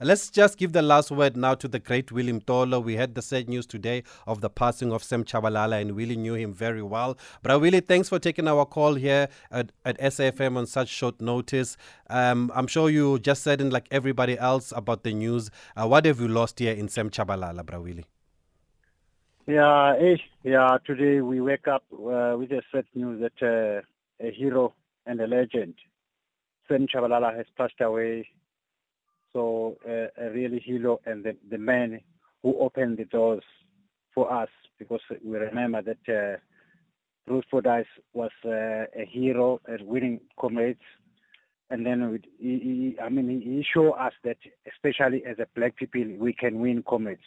Let's just give the last word now to the great William Mtolo. We had the sad news today of the passing of Sam Tshabalala, and Willie knew him very well. But Willie, thanks for taking our call here at, at SAFM on such short notice. Um, I'm sure you just said, in like everybody else, about the news. Uh, what have you lost here in Sam Tshabalala, Bra Willie? Yeah, eh, yeah. Today we wake up uh, with the sad news that uh, a hero and a legend, Sam Tshabalala, has passed away. So uh, a really hero and the, the man who opened the doors for us, because we remember that uh, Bruce Fordyce was uh, a hero at winning comrades, and then he, he, I mean he showed us that, especially as a black people, we can win comrades.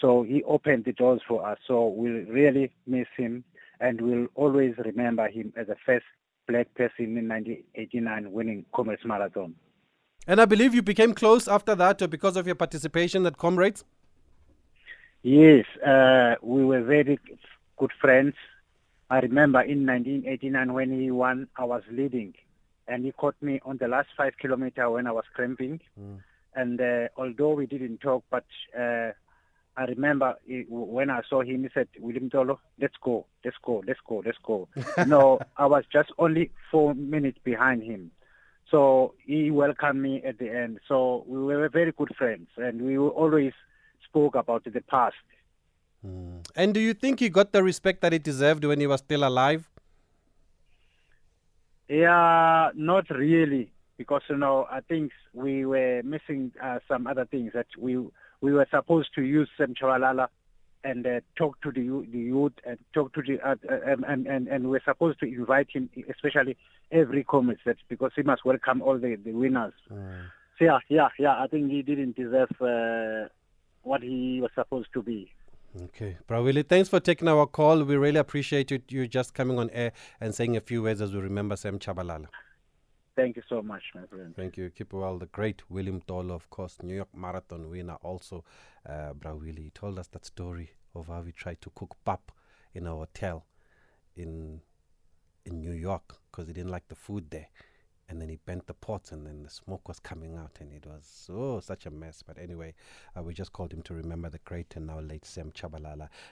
So he opened the doors for us. So we'll really miss him and we'll always remember him as the first black person in 1989 winning Comrades Marathon. And I believe you became close after that because of your participation at Comrades? Yes, uh, we were very good friends. I remember in 1989 when he won, I was leading and he caught me on the last five kilometer when I was cramping. Mm. And uh, although we didn't talk, but uh, I remember when I saw him, he said, William Mtolo, let's go, let's go, let's go, let's go. no, I was just only four minutes behind him. So he welcomed me at the end. So we were very good friends and we always spoke about the past. Mm. And do you think he got the respect that he deserved when he was still alive? Yeah, not really, because you know I think we were missing uh, some other things that we we were supposed to use Sam Tshabalala and uh, talk to the, the youth and talk to the uh, uh and, and and we're supposed to invite him, especially every comment that because he must welcome all the, the winners. Mm. So yeah, yeah, yeah. I think he didn't deserve uh, what he was supposed to be. Okay, Bro thanks for taking our call. We really appreciate you, you just coming on air and saying a few words as we remember Sam Tshabalala. Thank you so much, my friend. Thank you. Keep well. The great William Mtolo, of course, New York Marathon winner, also, uh, Willie. Told us that story of how we tried to cook pap in a hotel in in New York because he didn't like the food there. And then he bent the pots, and then the smoke was coming out, and it was oh such a mess. But anyway, uh, we just called him to remember the great and now late Sam Tshabalala.